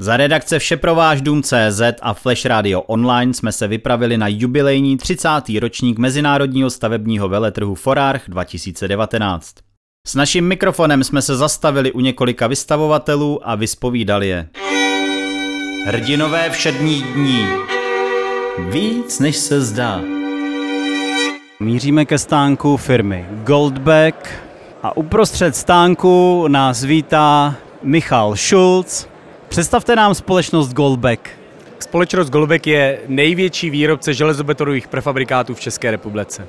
Za redakce Vše pro váš dům CZ a Flash Radio Online jsme se vypravili na jubilejní 30. ročník Mezinárodního stavebního veletrhu Forarch 2019. S naším mikrofonem jsme se zastavili u několika vystavovatelů a vyspovídali je. Hrdinové všední dní. Víc než se zdá. Míříme ke stánku firmy Goldback a uprostřed stánku nás vítá Michal Schulz. Představte nám společnost Goldback. Společnost Goldback je největší výrobce železobetonových prefabrikátů v České republice.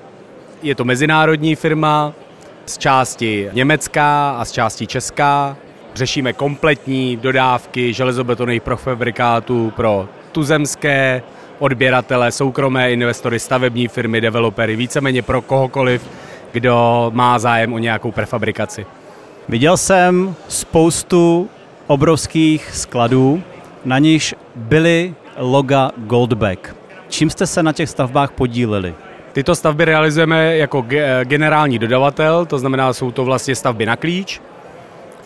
Je to mezinárodní firma, z části německá a z části česká. Řešíme kompletní dodávky železobetonových prefabrikátů pro tuzemské odběratele, soukromé investory, stavební firmy, developery, víceméně pro kohokoliv, kdo má zájem o nějakou prefabrikaci. Viděl jsem spoustu obrovských skladů, na nichž byly loga Goldback. Čím jste se na těch stavbách podíleli? Tyto stavby realizujeme jako generální dodavatel, to znamená, jsou to vlastně stavby na klíč.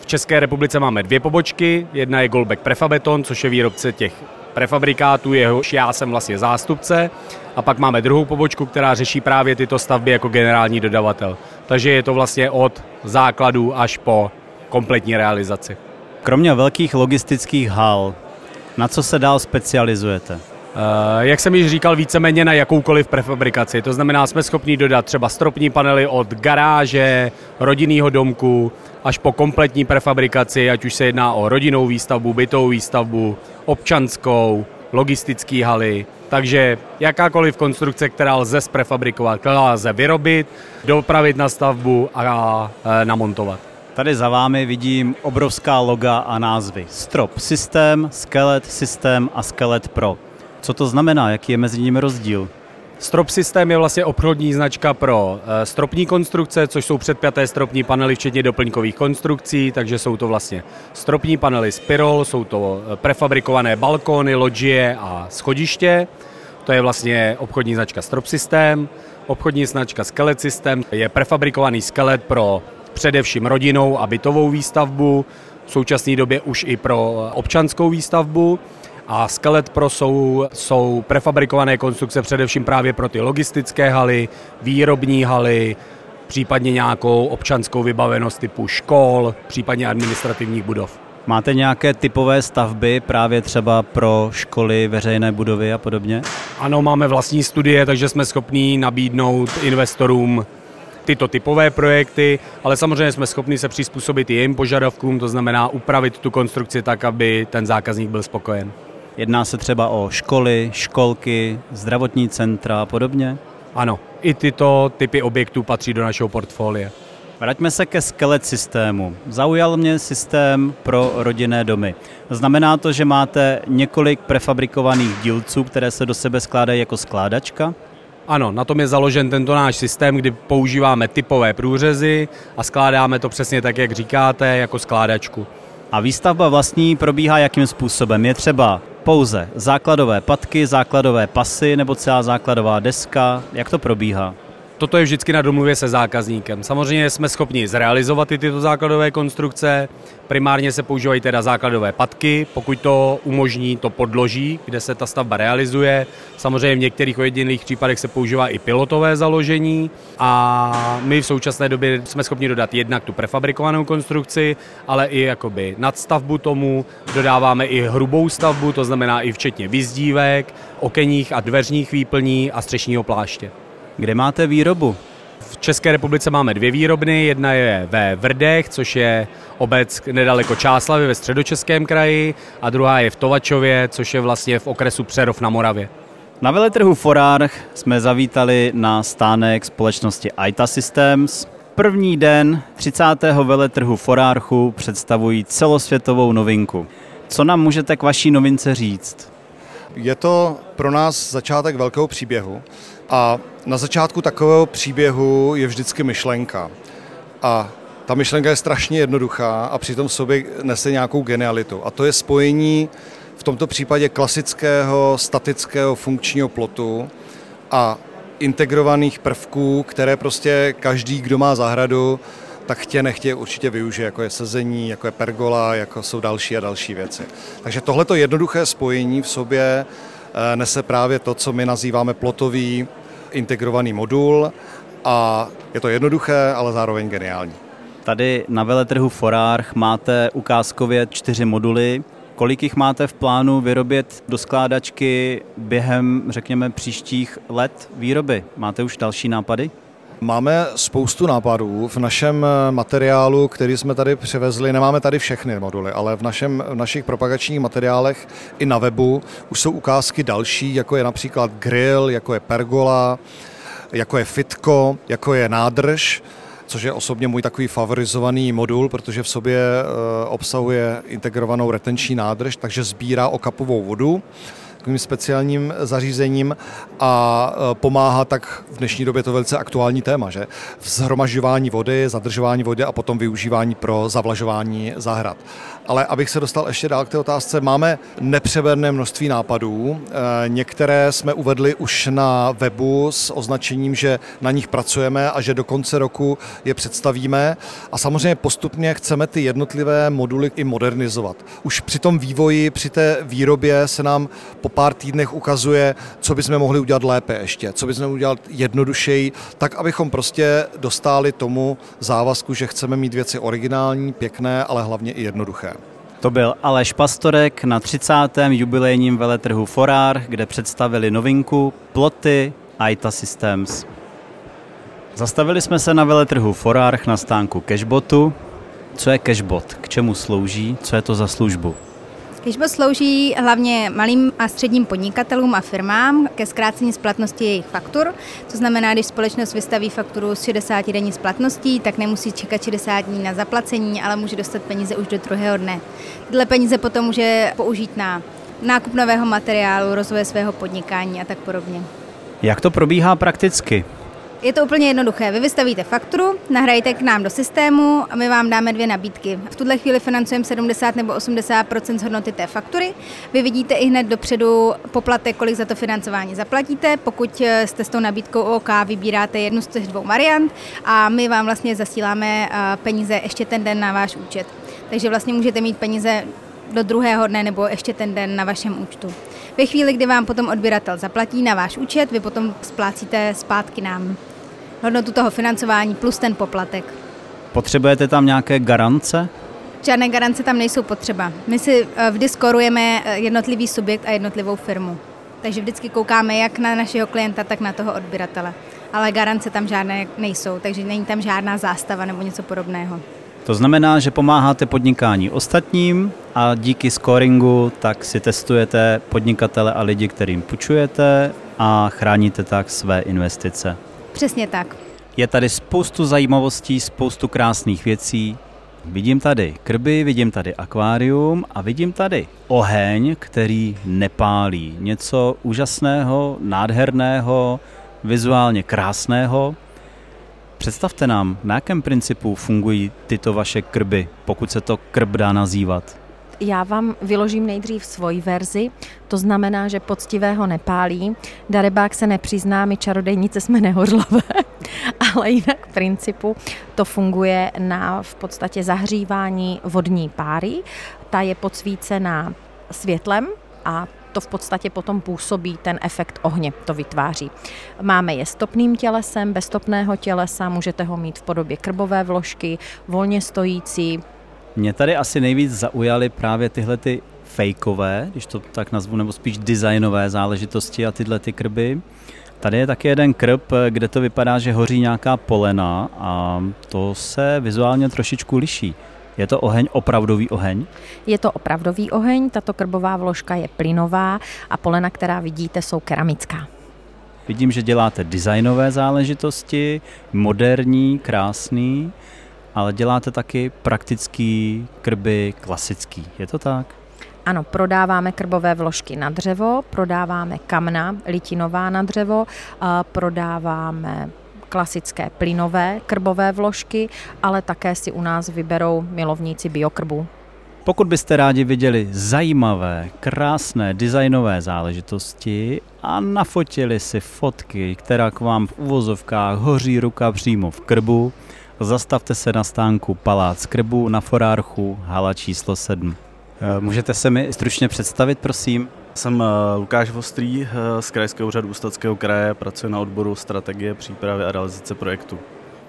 V České republice máme dvě pobočky, jedna je Goldback Prefabeton, což je výrobce těch prefabrikátů, jehož já jsem vlastně zástupce. A pak máme druhou pobočku, která řeší právě tyto stavby jako generální dodavatel. Takže je to vlastně od základů až po kompletní realizaci. Kromě velkých logistických hal, na co se dál specializujete? Eh, jak jsem již říkal, víceméně na jakoukoliv prefabrikaci. To znamená, jsme schopni dodat třeba stropní panely od garáže, rodinného domku, až po kompletní prefabrikaci, ať už se jedná o rodinnou výstavbu, bytovou výstavbu, občanskou, logistické haly. Takže jakákoliv konstrukce, která lze zprefabrikovat, která lze vyrobit, dopravit na stavbu a eh, namontovat. Tady za vámi vidím obrovská loga a názvy. Strop systém, skelet systém a skelet pro. Co to znamená? Jaký je mezi nimi rozdíl? Strop systém je vlastně obchodní značka pro eh, stropní konstrukce, což jsou předpjaté stropní panely, včetně doplňkových konstrukcí, takže jsou to vlastně stropní panely Spirol, jsou to eh, prefabrikované balkóny, loďie a schodiště. To je vlastně obchodní značka Strop systém. Obchodní značka Skelet systém je prefabrikovaný skelet pro především rodinou a bytovou výstavbu, v současné době už i pro občanskou výstavbu. A Skelet Pro jsou, jsou prefabrikované konstrukce především právě pro ty logistické haly, výrobní haly, případně nějakou občanskou vybavenost typu škol, případně administrativních budov. Máte nějaké typové stavby právě třeba pro školy, veřejné budovy a podobně? Ano, máme vlastní studie, takže jsme schopní nabídnout investorům tyto typové projekty, ale samozřejmě jsme schopni se přizpůsobit i jejím požadavkům, to znamená upravit tu konstrukci tak, aby ten zákazník byl spokojen. Jedná se třeba o školy, školky, zdravotní centra a podobně? Ano, i tyto typy objektů patří do našeho portfolia. Vraťme se ke skelet systému. Zaujal mě systém pro rodinné domy. Znamená to, že máte několik prefabrikovaných dílců, které se do sebe skládají jako skládačka? Ano, na tom je založen tento náš systém, kdy používáme typové průřezy a skládáme to přesně tak, jak říkáte, jako skládačku. A výstavba vlastní probíhá jakým způsobem? Je třeba pouze základové patky, základové pasy nebo celá základová deska? Jak to probíhá? Toto je vždycky na domluvě se zákazníkem. Samozřejmě jsme schopni zrealizovat i tyto základové konstrukce. Primárně se používají teda základové patky, pokud to umožní to podloží, kde se ta stavba realizuje. Samozřejmě v některých ojedinělých případech se používá i pilotové založení a my v současné době jsme schopni dodat jednak tu prefabrikovanou konstrukci, ale i jakoby nadstavbu tomu. Dodáváme i hrubou stavbu, to znamená i včetně vyzdívek, okenních a dveřních výplní a střešního pláště. Kde máte výrobu? V České republice máme dvě výrobny, jedna je ve Vrdech, což je obec nedaleko Čáslavy ve středočeském kraji a druhá je v Tovačově, což je vlastně v okresu Přerov na Moravě. Na veletrhu Forarch jsme zavítali na stánek společnosti Aita Systems. První den 30. veletrhu Forarchu představují celosvětovou novinku. Co nám můžete k vaší novince říct? Je to pro nás začátek velkého příběhu. A na začátku takového příběhu je vždycky myšlenka. A ta myšlenka je strašně jednoduchá a přitom v sobě nese nějakou genialitu. A to je spojení v tomto případě klasického statického funkčního plotu a integrovaných prvků, které prostě každý, kdo má zahradu, tak chtě nechtě určitě využije, jako je sezení, jako je pergola, jako jsou další a další věci. Takže tohleto jednoduché spojení v sobě eh, nese právě to, co my nazýváme plotový integrovaný modul a je to jednoduché, ale zároveň geniální. Tady na veletrhu Forárch máte ukázkově čtyři moduly. Kolik jich máte v plánu vyrobit do skládačky během, řekněme, příštích let výroby? Máte už další nápady? Máme spoustu nápadů. V našem materiálu, který jsme tady přivezli, nemáme tady všechny moduly, ale v, našem, v našich propagačních materiálech i na webu už jsou ukázky další, jako je například grill, jako je pergola, jako je fitko, jako je nádrž což je osobně můj takový favorizovaný modul, protože v sobě eh, obsahuje integrovanou retenční nádrž, takže sbírá okapovou vodu takovým speciálním zařízením a e, pomáhá tak v dnešní době to velice aktuální téma, že? Zhromažďování vody, zadržování vody a potom využívání pro zavlažování zahrad. Ale abych se dostal ještě dál k té otázce, máme nepřeberné množství nápadů. E, některé jsme uvedli už na webu s označením, že na nich pracujeme a že do konce roku je představíme. A samozřejmě postupně chceme ty jednotlivé moduly i modernizovat. Už při tom vývoji, při té výrobě se nám po pár týdnech ukazuje, co bychom mohli udělat lépe ještě, co bychom udělat jednodušeji, tak abychom prostě dostali tomu závazku, že chceme mít věci originální, pěkné, ale hlavně i jednoduché. To byl Aleš Pastorek na 30. jubilejním veletrhu Forár, kde představili novinku Ploty Aita Systems. Zastavili jsme se na veletrhu Forárch na stánku Cashbotu. Co je Cashbot? K čemu slouží? Co je to za službu? Cashbot slouží hlavně malým a středním podnikatelům a firmám ke zkrácení splatnosti jejich faktur. To znamená, když společnost vystaví fakturu s 60 denní splatností, tak nemusí čekat 60 dní na zaplacení, ale může dostat peníze už do druhého dne. Tyhle peníze potom může použít na nákup nového materiálu, rozvoje svého podnikání a tak podobně. Jak to probíhá prakticky? Je to úplně jednoduché. Vy vystavíte fakturu, nahrajte k nám do systému a my vám dáme dvě nabídky. V tuhle chvíli financujeme 70 nebo 80% z hodnoty té faktury. Vy vidíte i hned dopředu poplatek, kolik za to financování zaplatíte. Pokud jste s tou nabídkou OK, vybíráte jednu z těch dvou variant a my vám vlastně zasíláme eh, peníze ještě ten den na váš účet. Takže vlastně můžete mít peníze do druhého dne nebo ještě ten den na vašem účtu. Ve chvíli, kdy vám potom odběratel zaplatí na váš účet, vy potom splácíte zpátky nám hodnotu toho financování plus ten poplatek. Potřebujete tam nějaké garance? Žádné garance tam nejsou potřeba. My si eh, vždy skorujeme eh, jednotlivý subjekt a jednotlivou firmu. Takže vždycky koukáme jak na našeho klienta, tak na toho odběratele. Ale garance tam žádné nejsou, takže není tam žádná zástava nebo něco podobného. To znamená, že pomáháte podnikání ostatním a díky scoringu tak si testujete podnikatele a lidi, kterým půjčujete a chráníte tak své investice. Přesně tak. Je tady spoustu zajímavostí, spoustu krásných věcí. Vidím tady krby, vidím tady akvárium a vidím tady oheň, který nepálí. Něco úžasného, nádherného, vizuálně krásného. Představte nám, na jakém principu fungují tyto vaše krby, pokud se to krb dá nazývat. Já vám vyložím nejdřív svoji verzi, to znamená, že poctivého nepálí. Darebák se nepřizná, my čarodejnice jsme nehořlavé, ale jinak v principu to funguje na v podstatě zahřívání vodní páry. Ta je podsvícená světlem a to v podstatě potom působí ten efekt ohně, to vytváří. Máme je stopným tělesem, bez stopného tělesa, můžete ho mít v podobě krbové vložky, volně stojící. Mě tady asi nejvíc zaujaly právě tyhle ty fejkové, když to tak nazvu, nebo spíš designové záležitosti a tyhle ty krby. Tady je taky jeden krb, kde to vypadá, že hoří nějaká polena a to se vizuálně trošičku liší. Je to oheň, opravdový oheň? Je to opravdový oheň, tato krbová vložka je plynová a polena, která vidíte, jsou keramická. Vidím, že děláte designové záležitosti, moderní, krásný, ale děláte taky praktický krby klasický. Je to tak? Ano, prodáváme krbové vložky na dřevo, prodáváme kamna litinová na dřevo, prodáváme klasické plynové krbové vložky, ale také si u nás vyberou milovníci biokrbu. Pokud byste rádi viděli zajímavé, krásné designové záležitosti a nafotili si fotky, která k vám v uvozovkách hoří ruka přímo v krbu zastavte se na stánku Palác Krbu na Forárchu, hala číslo 7. Eh, můžete se mi stručně představit, prosím? Jsem eh, Lukáš Vostrý eh, z Krajského úřadu Ústeckého kraje, pracuji na odboru strategie, přípravy a realizace projektu.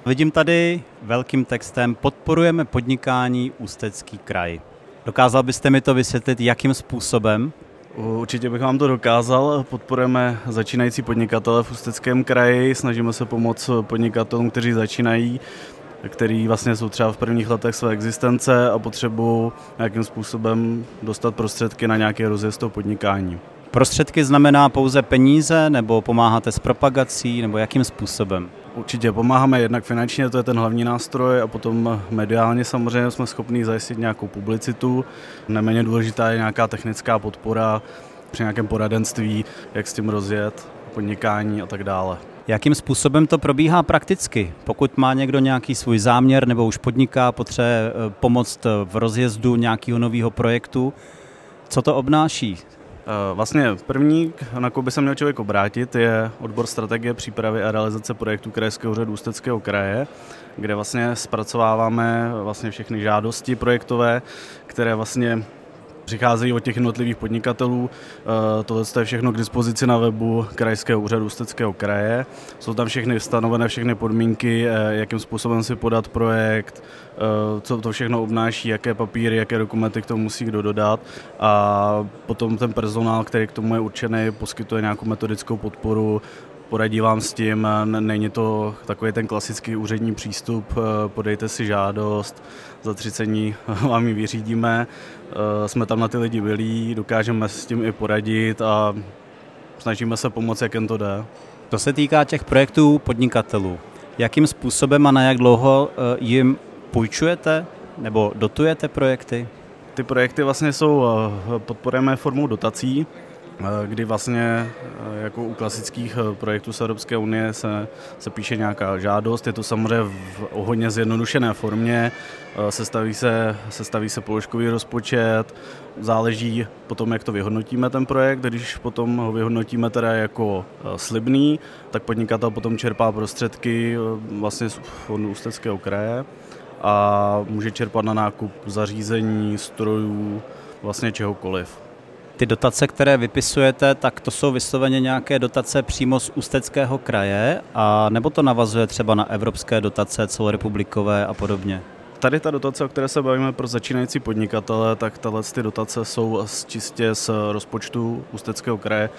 Vidím tady velkým textem Podporujeme podnikání Ústecký kraj. Dokázal byste mi to vysvětlit, jakým způsobem? Určitě bych vám to dokázal. Podporujeme začínající podnikatele v Ústeckém kraji, snažíme se pomoct podnikatelům, kteří začínají, který vlastně jsou třeba v prvních letech své existence a potřebují nějakým způsobem dostat prostředky na nějaké rozjezd toho podnikání. Prostředky znamená pouze peníze, nebo pomáháte s propagací, nebo jakým způsobem? Určitě pomáháme jednak finančně, to je ten hlavní nástroj, a potom mediálně samozřejmě jsme schopni zajistit nějakou publicitu. Neméně důležitá je nějaká technická podpora při nějakém poradenství, jak s tím rozjet, podnikání a tak dále. Jakým způsobem to probíhá prakticky? Pokud má někdo nějaký svůj záměr nebo už podniká, potřebuje eh, pomoct v rozjezdu nějakého nového projektu, co to obnáší? Eh, vlastně první, na koho by se měl člověk obrátit, je odbor strategie přípravy a realizace projektu Krajského úřadu Ústeckého kraje, kde vlastně zpracováváme vlastně všechny žádosti projektové, které vlastně přicházejí od těch jednotlivých podnikatelů. Eh, tohle je všechno k dispozici na webu Krajského úřadu Ústeckého kraje. Jsou tam všechny stanovené všechny podmínky, eh, jakým způsobem si podat projekt, eh, co to všechno obnáší, jaké papíry, jaké dokumenty k tomu musí kdo dodat a potom ten personál, který k tomu je určený, poskytuje nějakou metodickou podporu, poradí vám s tím, není to takový ten klasický úřední přístup, podejte si žádost, za 30 dní vám ji vyřídíme, jsme tam na ty lidi byli, dokážeme s tím i poradit a snažíme se pomoct, jak jen to jde. To se týká těch projektů podnikatelů. Jakým způsobem a na jak dlouho jim půjčujete nebo dotujete projekty? Ty projekty vlastně jsou, podporujeme formou dotací, kdy vlastně eh, jako u klasických eh, projektů z Evropské unie se, se píše nějaká žádost, je to samozřejmě v hodně zjednodušené formě, sestaví se, sestaví se položkový rozpočet, záleží potom, jak to vyhodnotíme ten projekt, když potom ho vyhodnotíme teda jako slibný, tak podnikatel potom čerpá prostředky vlastně z fondu Ústeckého kraje a může čerpat na nákup zařízení, strojů, vlastně čehokoliv. Ty dotace, které vypisujete, tak to jsou vysloveně nějaké dotace přímo z Ústeckého kraje, a nebo to navazuje třeba na evropské dotace celorepublikové a podobně? Tady ta dotace, o které se bavíme pro začínající podnikatele, tak tahle ty dotace jsou čistě z rozpočtu Ústeckého kraje,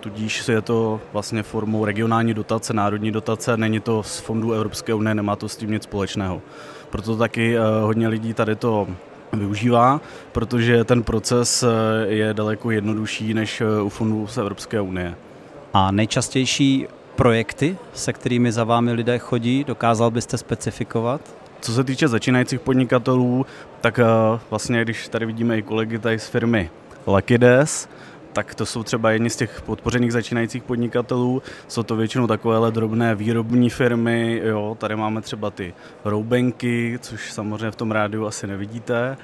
tudíž je to vlastně formou regionální dotace, národní dotace, není to z fondů Evropské unie, nemá to s tím nic společného. Proto taky eh, hodně lidí tady to využívá, protože ten proces eh, je daleko jednodušší než eh, u fondů z Evropské unie. A nejčastější projekty, se kterými za vámi lidé chodí, dokázal byste specifikovat? Co se týče začínajících podnikatelů, tak eh, vlastně, když tady vidíme i kolegy tady z firmy Luckydes, tak to jsou třeba jedni z těch podpořených začínajících podnikatelů. Jsou to většinou takovéhle drobné výrobní firmy. Jo, tady máme třeba ty roubenky, což samozřejmě v tom rádiu asi nevidíte.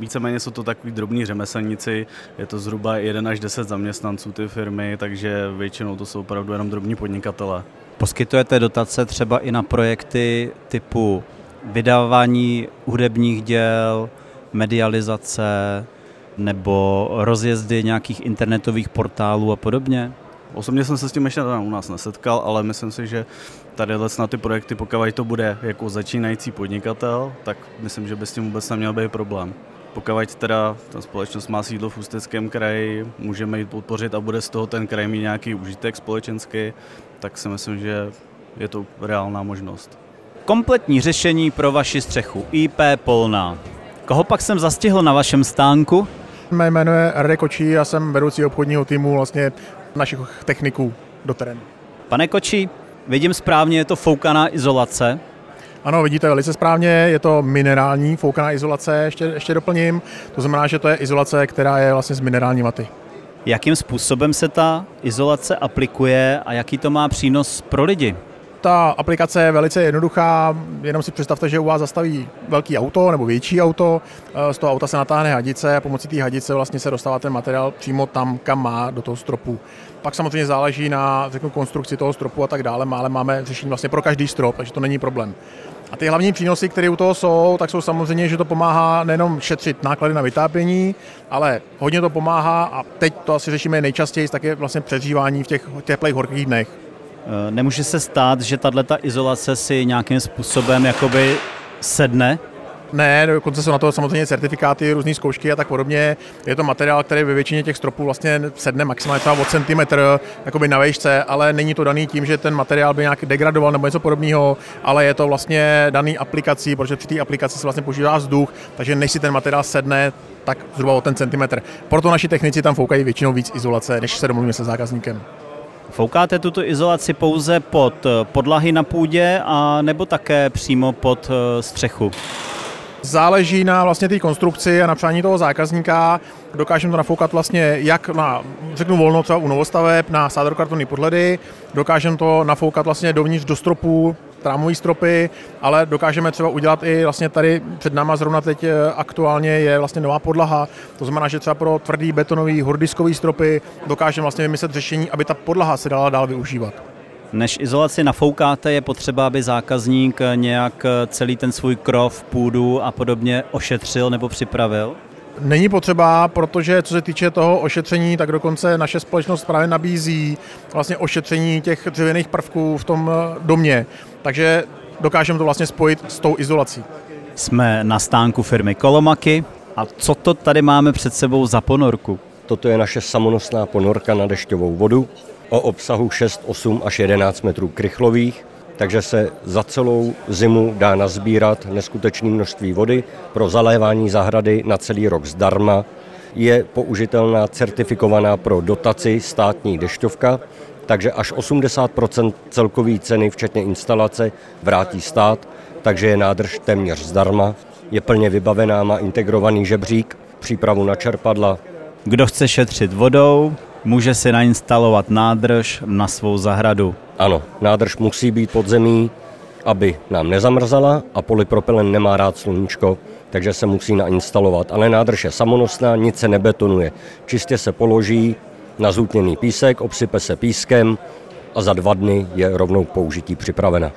Víceméně jsou to takový drobní řemeslníci, je to zhruba 1 až 10 zaměstnanců ty firmy, takže většinou to jsou opravdu jenom drobní podnikatele. Poskytujete dotace třeba i na projekty typu vydávání hudebních děl, medializace, nebo rozjezdy nějakých internetových portálů a podobně? Osobně jsem se s tím ještě u nás nesetkal, ale myslím si, že tady na ty projekty, pokud to bude jako začínající podnikatel, tak myslím, že by s tím vůbec neměl být problém. Pokud teda ta společnost má sídlo v Ústeckém kraji, můžeme jít podpořit a bude z toho ten kraj mít nějaký užitek společenský, tak si myslím, že je to reálná možnost. Kompletní řešení pro vaši střechu IP Polná. Koho pak jsem zastihl na vašem stánku? Mé jméno je Radek Kočí a jsem vedoucí obchodního týmu vlastně našich techniků do terénu. Pane Kočí, vidím správně, je to foukaná izolace. Ano, vidíte velice správně, je to minerální foukaná izolace, ještě, ještě doplním. To znamená, že to je izolace, která je vlastně z minerální vaty. Jakým způsobem se ta izolace aplikuje a jaký to má přínos pro lidi? Ta aplikace je velice jednoduchá, jenom si představte, že u vás zastaví velký auto nebo větší auto, eh, z toho auta se natáhne hadice a pomocí té hadice vlastně se dostává ten materiál přímo tam, kam má, do toho stropu. Pak samozřejmě záleží na řeknu, konstrukci toho stropu a tak dále, ale máme řešení vlastně pro každý strop, takže to není problém. A ty hlavní přínosy, které u toho jsou, tak jsou samozřejmě, že to pomáhá nejenom šetřit náklady na vytápění, ale hodně to pomáhá a teď to asi řešíme nejčastěji, tak je vlastně přežívání v těch teplých horkých dnech. E, nemůže se stát, že tato izolace si nějakým způsobem jakoby sedne ne, dokonce jsou na to samozřejmě certifikáty, různé zkoušky a tak podobně. Je to materiál, který ve většině těch stropů vlastně sedne maximálně třeba o centimetr jakoby na vejšce, ale není to daný tím, že ten materiál by nějak degradoval nebo něco podobného, ale je to vlastně daný aplikací, protože při té aplikaci se vlastně používá vzduch, takže než si ten materiál sedne, tak zhruba o ten centimetr. Proto naši technici tam foukají většinou víc izolace, než se domluvíme se zákazníkem. Foukáte tuto izolaci pouze pod podlahy na půdě a nebo také přímo pod eh, střechu? Záleží na vlastně té konstrukci a na přání toho zákazníka. Dokážeme to nafoukat vlastně jak na, řeknu volno třeba u novostaveb, na sádrokartonní podhledy, dokážeme to nafoukat vlastně dovnitř do stropů, trámové stropy, ale dokážeme třeba udělat i vlastně tady před náma zrovna teď eh, aktuálně je vlastně nová podlaha. To znamená, že třeba pro tvrdý betonový hordiskový stropy dokážeme vlastně vymyslet řešení, aby ta podlaha se dala dál využívat. Než izolaci nafoukáte, je potřeba, aby zákazník nějak celý ten svůj krov, půdu a podobně ošetřil nebo připravil? Není potřeba, protože co se týče toho ošetření, tak dokonce naše společnost právě nabízí vlastně ošetření těch dřevěných prvků v tom domě. Takže dokážeme to vlastně spojit s tou izolací. Jsme na stánku firmy Kolomaky a co to tady máme před sebou za ponorku? Toto je naše samonosná ponorka na dešťovou vodu o obsahu 6, 8 až 11 metrů krychlových, takže se za celou zimu dá nazbírat neskutečné množství vody pro zalévání zahrady na celý rok zdarma. Je použitelná, certifikovaná pro dotaci státní dešťovka, takže až 80% celkové ceny, včetně instalace, vrátí stát, takže je nádrž téměř zdarma. Je plně vybavená, má integrovaný žebřík, přípravu na čerpadla. Kdo chce šetřit vodou, může si nainstalovat nádrž na svou zahradu. Ano, nádrž musí být pod zemí, aby nám nezamrzala a polypropylen nemá rád sluníčko, takže se musí nainstalovat. Ale nádrž je samonosná, nic se nebetonuje. Čistě se položí na zútněný písek, obsype se pískem a za dva dny je rovnou k použití připravena.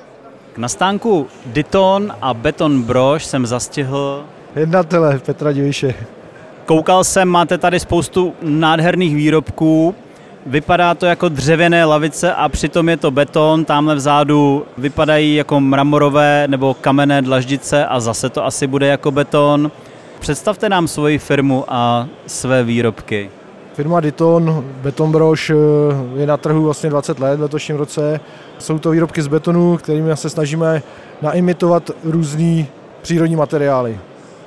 Na stánku Diton a Beton Brož jsem zastihl jednatele Petra Diviše. Koukal jsem, máte tady spoustu nádherných výrobků. Vypadá to jako dřevěné lavice a přitom je to beton. Tamhle vzadu vypadají jako mramorové nebo kamenné dlaždice a zase to asi bude jako beton. Představte nám svoji firmu a své výrobky. Firma Diton, Betonbrož eh, je na trhu vlastně 20 let v letošním roce. Jsou to výrobky z betonu, kterými se snažíme naimitovat různé přírodní materiály.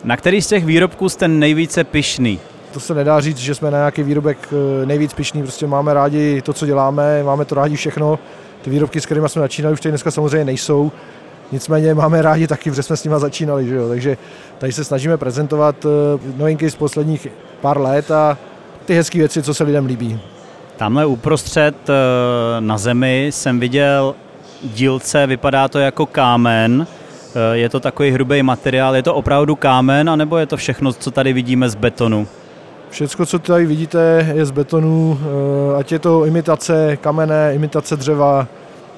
Na který z těch výrobků jste nejvíce pyšný? To se nedá říct, že jsme na nějaký výrobek eh, nejvíc pyšný, prostě máme rádi to, co děláme, máme to rádi všechno. Ty výrobky, s kterými jsme začínali, už tady dneska samozřejmě nejsou, nicméně máme rádi taky, protože jsme s nimi začínali, že jo? takže tady se snažíme prezentovat eh, novinky z posledních pár let a ty hezké věci, co se lidem líbí. Tamhle uprostřed eh, na zemi jsem viděl dílce, vypadá to jako kámen, je to takový hrubý materiál, je to opravdu kámen, anebo je to všechno, co tady vidíme z betonu? Všechno, co tady vidíte, je z betonu, eh, ať je to imitace kamene, imitace dřeva,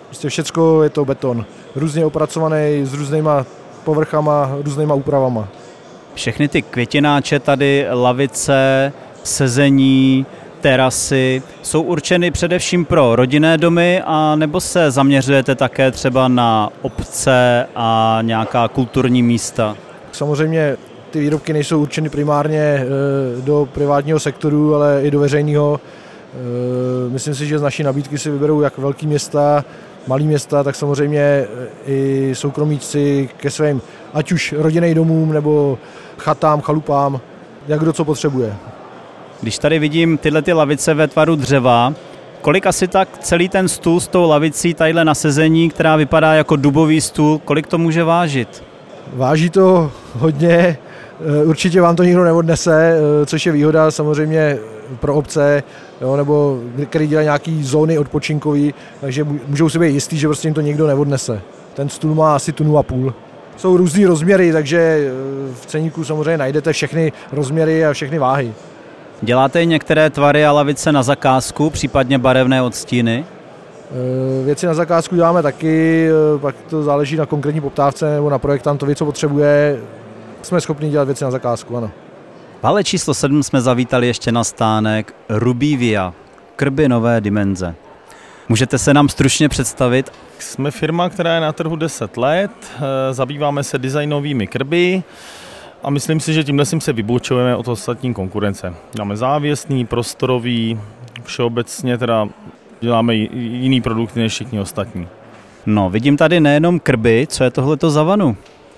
prostě všechno je to beton. Různě opracovaný s různýma povrchama, různýma úpravama. Všechny ty květináče tady, lavice, sezení, terasy jsou určeny především pro rodinné domy a nebo se zaměřujete také třeba na obce a nějaká kulturní místa? Samozřejmě ty výrobky nejsou určeny primárně e, do privátního sektoru, ale i do veřejného. E, myslím si, že z naší nabídky si vyberou jak velké města, malé města, tak samozřejmě e, i soukromíci ke svým, ať už rodinným domům nebo chatám, chalupám, jak kdo co potřebuje. Když tady vidím tyhle ty lavice ve tvaru dřeva, kolik asi tak celý ten stůl s tou lavicí tadyhle na sezení, která vypadá jako dubový stůl, kolik to může vážit? Váží to hodně, eh, určitě vám to nikdo neodnese, eh, což je výhoda samozřejmě pro obce, jo, nebo který dělají nějaký zóny odpočinkový, takže můžou si být jistý, že prostě jim to nikdo neodnese. Ten stůl má asi tunu a půl. Jsou různý rozměry, takže eh, v ceníku samozřejmě najdete všechny rozměry a všechny váhy. Děláte některé tvary a lavice na zakázku, případně barevné odstíny? Věci na zakázku děláme taky, pak to záleží na konkrétní poptávce nebo na projektantovi, co potřebuje. Jsme schopni dělat věci na zakázku, ano. V číslo 7 jsme zavítali ještě na stánek Rubivia, krby nové dimenze. Můžete se nám stručně představit? Jsme firma, která je na trhu 10 let, eh, zabýváme se designovými krby a myslím si, že tímhle se vybočujeme od ostatní konkurence. Máme závěsný, prostorový, všeobecně teda děláme jiný produkty než všichni ostatní. No, vidím tady nejenom krby, co je tohleto za vanu?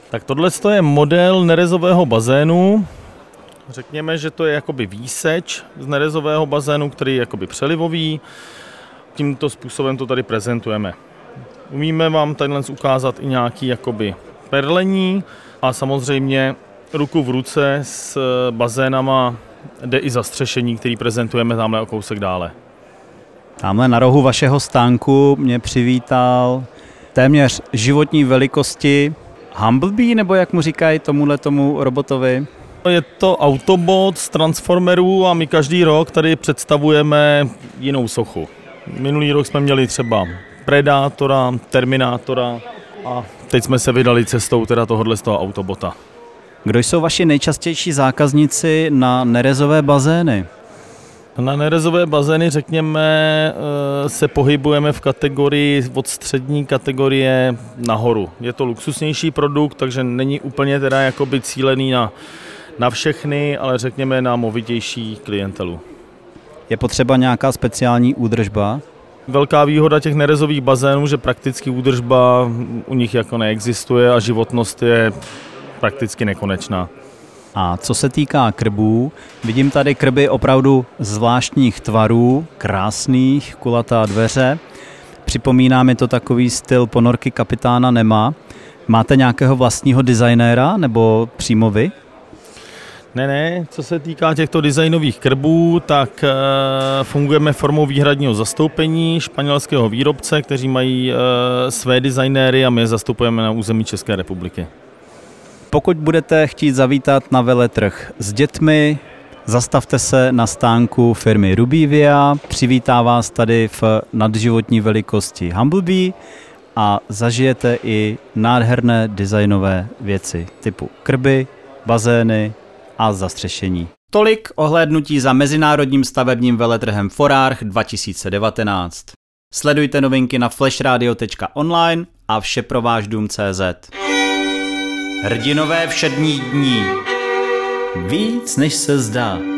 Tak tohle je model nerezového bazénu. Řekněme, že to je jakoby výseč z nerezového bazénu, který je jakoby přelivový. Tímto způsobem to tady prezentujeme. Umíme vám tady ukázat i nějaký jakoby perlení a samozřejmě ruku v ruce s bazénama jde i zastřešení, který prezentujeme tamhle o kousek dále. Tamhle na rohu vašeho stánku mě přivítal téměř životní velikosti Humblebee, nebo jak mu říkají tomuhle tomu robotovi? Je to Autobot z Transformerů a my každý rok tady představujeme jinou sochu. Minulý rok jsme měli třeba Predátora, Terminátora a teď jsme se vydali cestou teda tohohle z toho Autobota. Kdo jsou vaši nejčastější zákazníci na nerezové bazény? Na nerezové bazény, řekněme, eh, se pohybujeme v kategorii od střední kategorie nahoru. Je to luxusnější produkt, takže není úplně teda jakoby cílený na, na všechny, ale řekněme na movitější klientelu. Je potřeba nějaká speciální údržba? Velká výhoda těch nerezových bazénů, že prakticky údržba u nich jako neexistuje a životnost je prakticky nekonečná. A co se týká krbů, vidím tady krby opravdu zvláštních tvarů, krásných, kulatá dveře. Připomíná mi to takový styl ponorky kapitána Nema. Máte nějakého vlastního designéra nebo přímo vy? Ne, ne, co se týká těchto designových krbů, tak e, fungujeme formou výhradního zastoupení španělského výrobce, kteří mají e, své designéry a my je zastupujeme na území České republiky. Pokud budete chtít zavítat na veletrh s dětmi, zastavte se na stánku firmy Rubivia, přivítá vás tady v nadživotní velikosti Humblebee a zažijete i nádherné designové věci typu krby, bazény a zastřešení. Tolik ohlédnutí za Mezinárodním stavebním veletrhem Forarch 2019. Sledujte novinky na flashradio.online a vše pro váš dům CZ. Hrdinové všední dní. Víc než se zdá.